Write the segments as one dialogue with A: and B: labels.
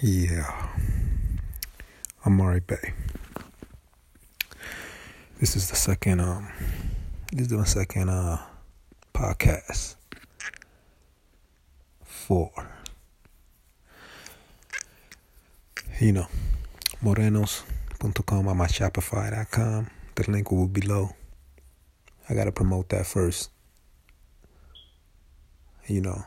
A: Yeah. Amari Bay. This is the second um this is the second uh podcast for you know morenos.com or my shopify.com. The link will be below. I gotta promote that first. You know.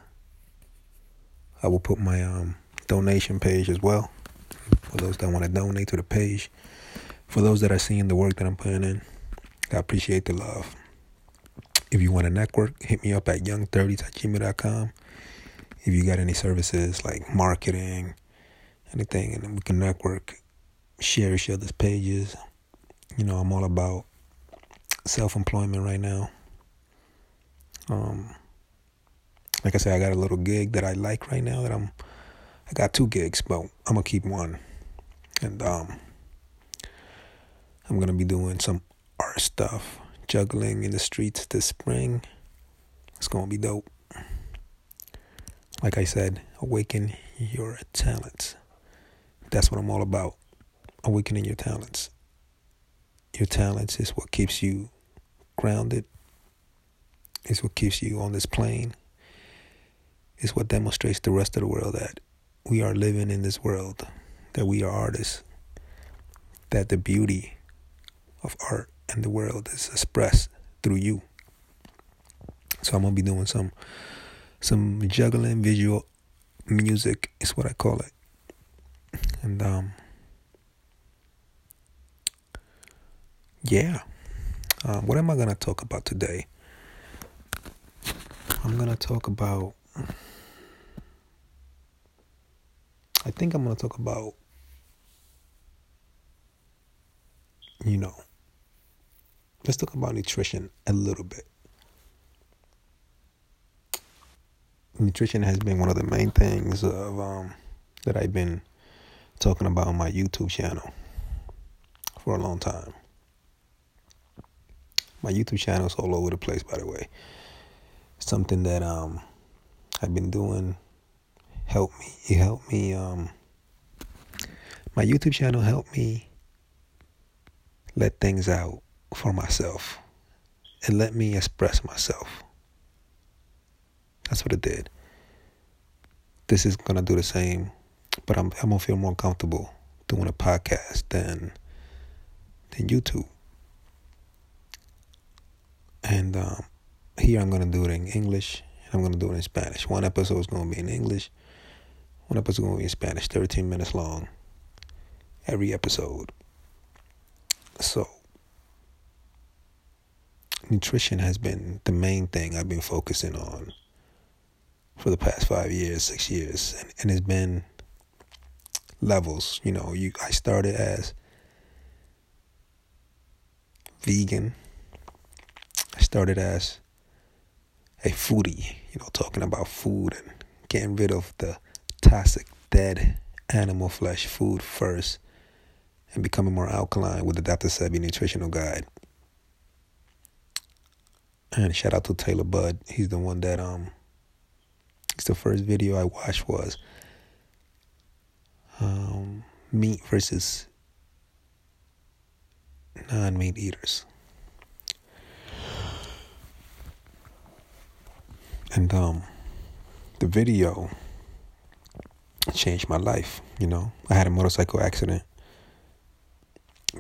A: I will put my um donation page as well for those that want to donate to the page. For those that are seeing the work that I'm putting in, I appreciate the love. If you want to network, hit me up at young30s at. If you got any services like marketing, anything, and we can network, share each other's pages. You know, I'm all about self employment right now. Um, like I said, I got a little gig that I like right now that I'm I got two gigs, but I'm gonna keep one. And um I'm gonna be doing some art stuff, juggling in the streets this spring. It's gonna be dope. Like I said, awaken your talents. That's what I'm all about. Awakening your talents. Your talents is what keeps you grounded. It's what keeps you on this plane is what demonstrates the rest of the world that we are living in this world, that we are artists, that the beauty of art and the world is expressed through you. So I'm gonna be doing some some juggling visual music is what I call it. And um yeah. Um, what am I gonna talk about today? I'm gonna talk about I think I'm going to talk about, you know, let's talk about nutrition a little bit. Nutrition has been one of the main things of um, that I've been talking about on my YouTube channel for a long time. My YouTube channel is all over the place, by the way. Something that um, I've been doing helped me. It helped me. Um, my YouTube channel helped me let things out for myself and let me express myself. That's what it did. This is gonna do the same, but I'm I'm gonna feel more comfortable doing a podcast than than YouTube. And um, here I'm gonna do it in English and I'm gonna do it in Spanish. One episode is gonna be in English one episode going to be in Spanish, 13 minutes long. Every episode. So, nutrition has been the main thing I've been focusing on for the past five years, six years, and, and it's been levels. You know, you I started as vegan. I started as a foodie, you know, talking about food and getting rid of the toxic, dead animal flesh food first and becoming more alkaline with the Dr. Sebi Nutritional Guide. And shout out to Taylor Budd. He's the one that um it's the first video I watched was um meat versus non meat eaters. And um the video changed my life. You know, I had a motorcycle accident.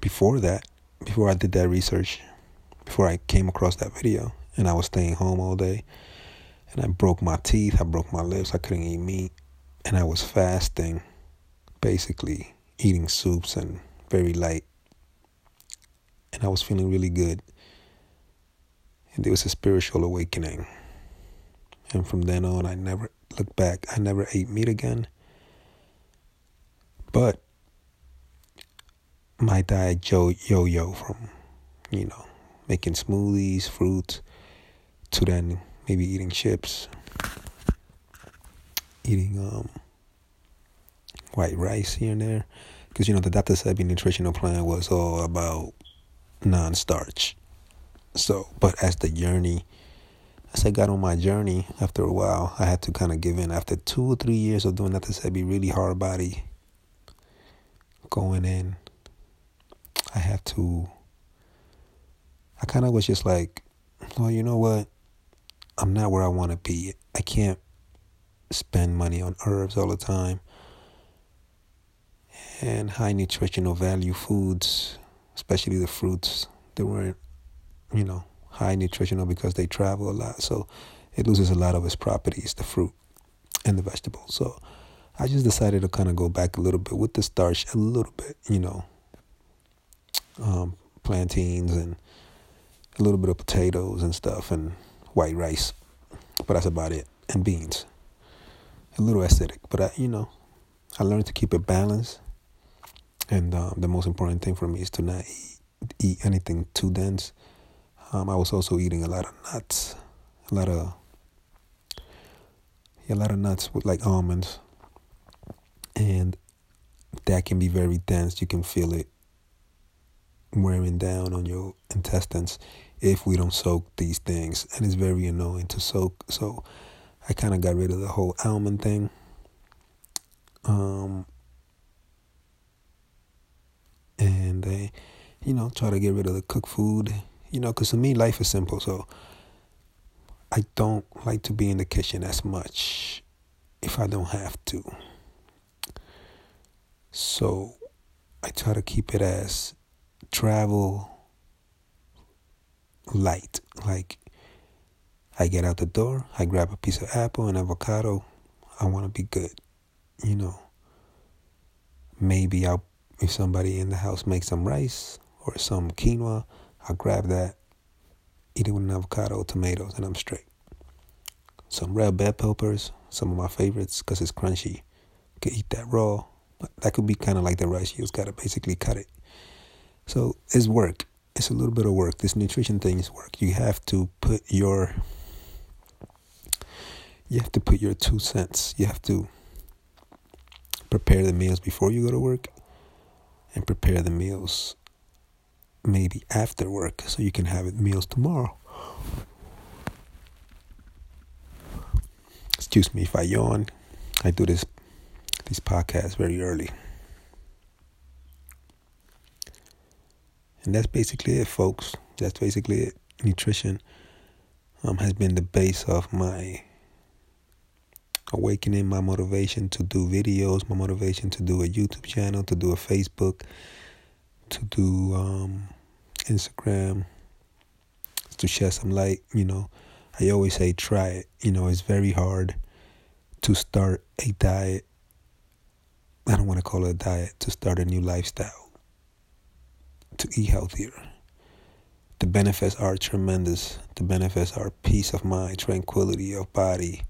A: Before that, before I did that research, before I came across that video, and I was staying home all day, and I broke my teeth, I broke my lips, I couldn't eat meat, and I was fasting, basically eating soups and very light, and I was feeling really good. And it was a spiritual awakening. And from then on, I never looked back. I never ate meat again. But my diet yo yo from, you know, making smoothies, fruits, to then maybe eating chips, eating um white rice here and there. Because, you know, the Dr. Sebi nutritional plan was all about non starch. So, but as the journey, as I got on my journey, after a while, I had to kind of give in. After two or three years of doing Dr. Sebi really hard body going in, I have to. I kind of was just like, well, you know what? I'm not where I want to be. I can't spend money on herbs all the time and high nutritional value foods, especially the fruits. They weren't, you know, high nutritional because they travel a lot. So it loses a lot of its properties, the fruit and the vegetables. So I just decided to kind of go back a little bit with the starch, a little bit, you know, um, plantains and a little bit of potatoes and stuff and white rice. But that's about it. And beans. A little acidic. But, I, you know, I learned to keep it balanced. And um, the most important thing for me is to not eat, eat anything too dense. Um, I was also eating a lot of nuts, a lot of yeah, a lot of nuts with like almonds, and that can be very dense. You can feel it wearing down on your intestines if we don't soak these things, and it's very annoying to soak. So I kind of got rid of the whole almond thing. Um, and I, you know, try to get rid of the cooked food. You know, because to me, life is simple. So I don't like to be in the kitchen as much if I don't have to. So I try to keep it as travel light. Like I get out the door, I grab a piece of apple and avocado. I want to be good, you know. Maybe I'll if somebody in the house makes some rice or some quinoa, I'll grab that eat it with an avocado, tomatoes, and I'm straight. Some red bell peppers, some of my favorites because it's crunchy. Can eat that raw. That could be kind of like the rice. You just gotta basically cut it. So it's work. It's a little bit of work. This nutrition thing is work. You have to put your you have to put your two cents. You have to prepare the meals before you go to work and prepare the meals maybe after work so you can have meals tomorrow. Excuse me if I yawn. I do this these podcasts very early. And that's basically it, folks. That's basically it. Nutrition um, has been the base of my awakening, my motivation to do videos, my motivation to do a YouTube channel, to do a Facebook, to do um, Instagram, to shed some light. You know, I always say try it. You know, it's very hard to start a diet. I don't want to call it a diet, to start a new lifestyle, to eat healthier. The benefits are tremendous. The benefits are peace of mind, tranquility of body,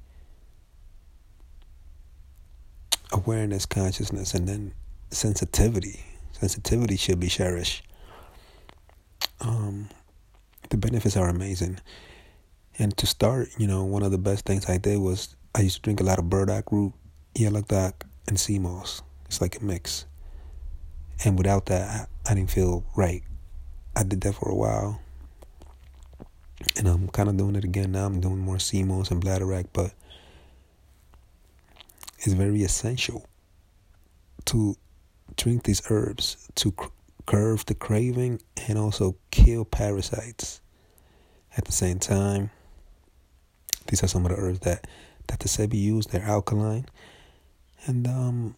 A: awareness, consciousness, and then sensitivity. Sensitivity should be cherished. Um, the benefits are amazing. And to start, you know, one of the best things I did was I used to drink a lot of burdock root, yellow and sea moss. It's like a mix. And without that, I, I didn't feel right. I did that for a while. And I'm kind of doing it again now. I'm doing more moss and bladderwrack, but it's very essential to drink these herbs to curb the craving and also kill parasites. At the same time, these are some of the herbs that that the Sebi use. They're alkaline, and um,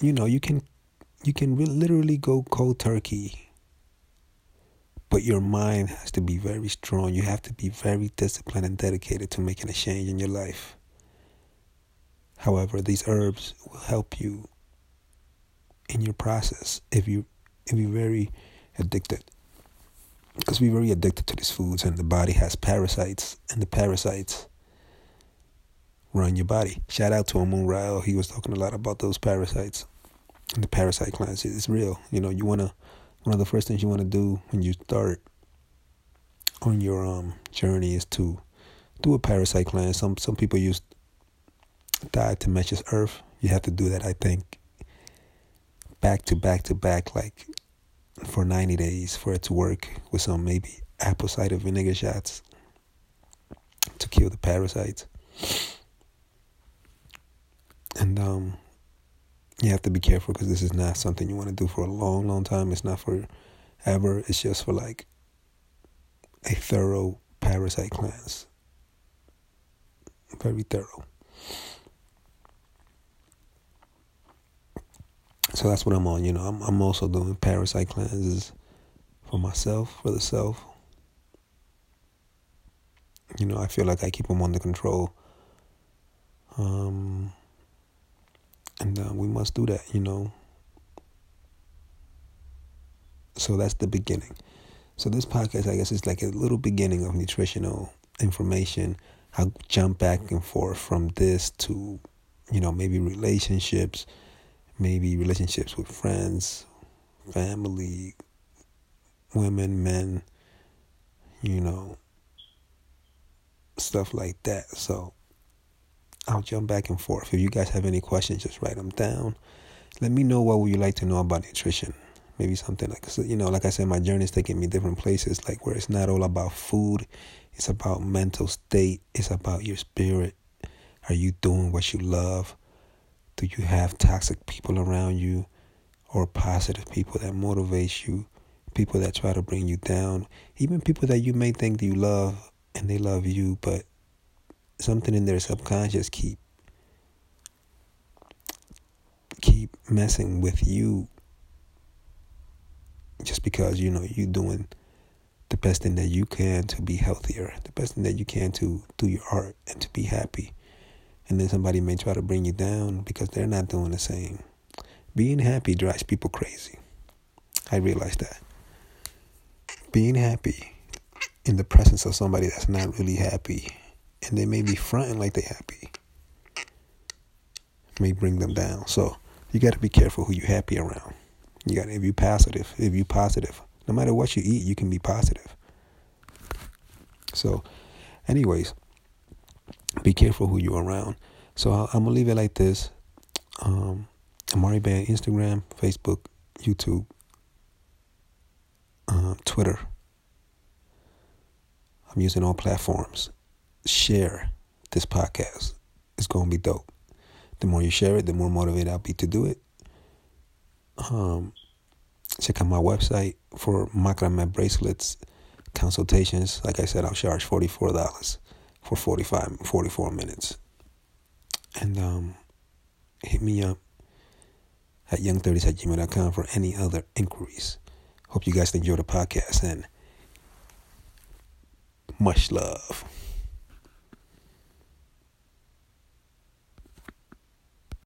A: you know you can you can literally go cold turkey, but your mind has to be very strong. You have to be very disciplined and dedicated to making a change in your life. However, these herbs will help you in your process if you if you're very addicted because we're very addicted to these foods and the body has parasites and the parasites run your body. Shout out to Amun Rael he was talking a lot about those parasites and the parasite cleanse it's real. You know you want to one of the first things you want to do when you start on your um journey is to do a parasite cleanse some some people use diatomaceous earth. You have to do that i think back to back to back, like for 90 days for it to work with some maybe apple cider vinegar shots to kill the parasites. And um, you have to be careful because this is not something you want to do for a long, long time. It's not for ever. It's just for like a thorough parasite cleanse. Very thorough. So that's what I'm on. You know, I'm I'm also doing parasite cleanses for myself, for the self. You know, I feel like I keep them under control. Um, and uh, we must do that, you know. So that's the beginning. So this podcast, I guess, is like a little beginning of nutritional information. I jump back and forth from this to, you know, maybe relationships, maybe relationships with friends, family, women, men, you know, stuff like that. So I'll jump back and forth. If you guys have any questions, just write them down. Let me know what would you like to know about nutrition. Maybe something like you know, like I said, my journey is taking me different places. Like where it's not all about food, it's about mental state. It's about your spirit. Are you doing what you love? Do you have toxic people around you, or positive people that motivate you? People that try to bring you down, even people that you may think you love and they love you, but something in their subconscious keep keep messing with you just because you know you're doing the best thing that you can to be healthier, the best thing that you can to do your art and to be happy. And then somebody may try to bring you down because they're not doing the same. Being happy drives people crazy. I realize that. Being happy in the presence of somebody that's not really happy and they may be fronting like they happy may bring them down. So you got to be careful who you happy around. You got if you positive, if you positive, no matter what you eat, you can be positive. So, anyways, be careful who you're around. So I'm gonna leave it like this. Um, Amari Band, Instagram, Facebook, YouTube, um, Twitter. I'm using all platforms share this podcast. It's going to be dope. The more you share it, the more motivated I'll be to do it. Um, check out my website for macrame bracelets consultations. Like I said, I'll charge $44 for 45, 44 minutes. And um, hit me up at young30s at gmail.com for any other inquiries. Hope you guys enjoy the podcast and much love.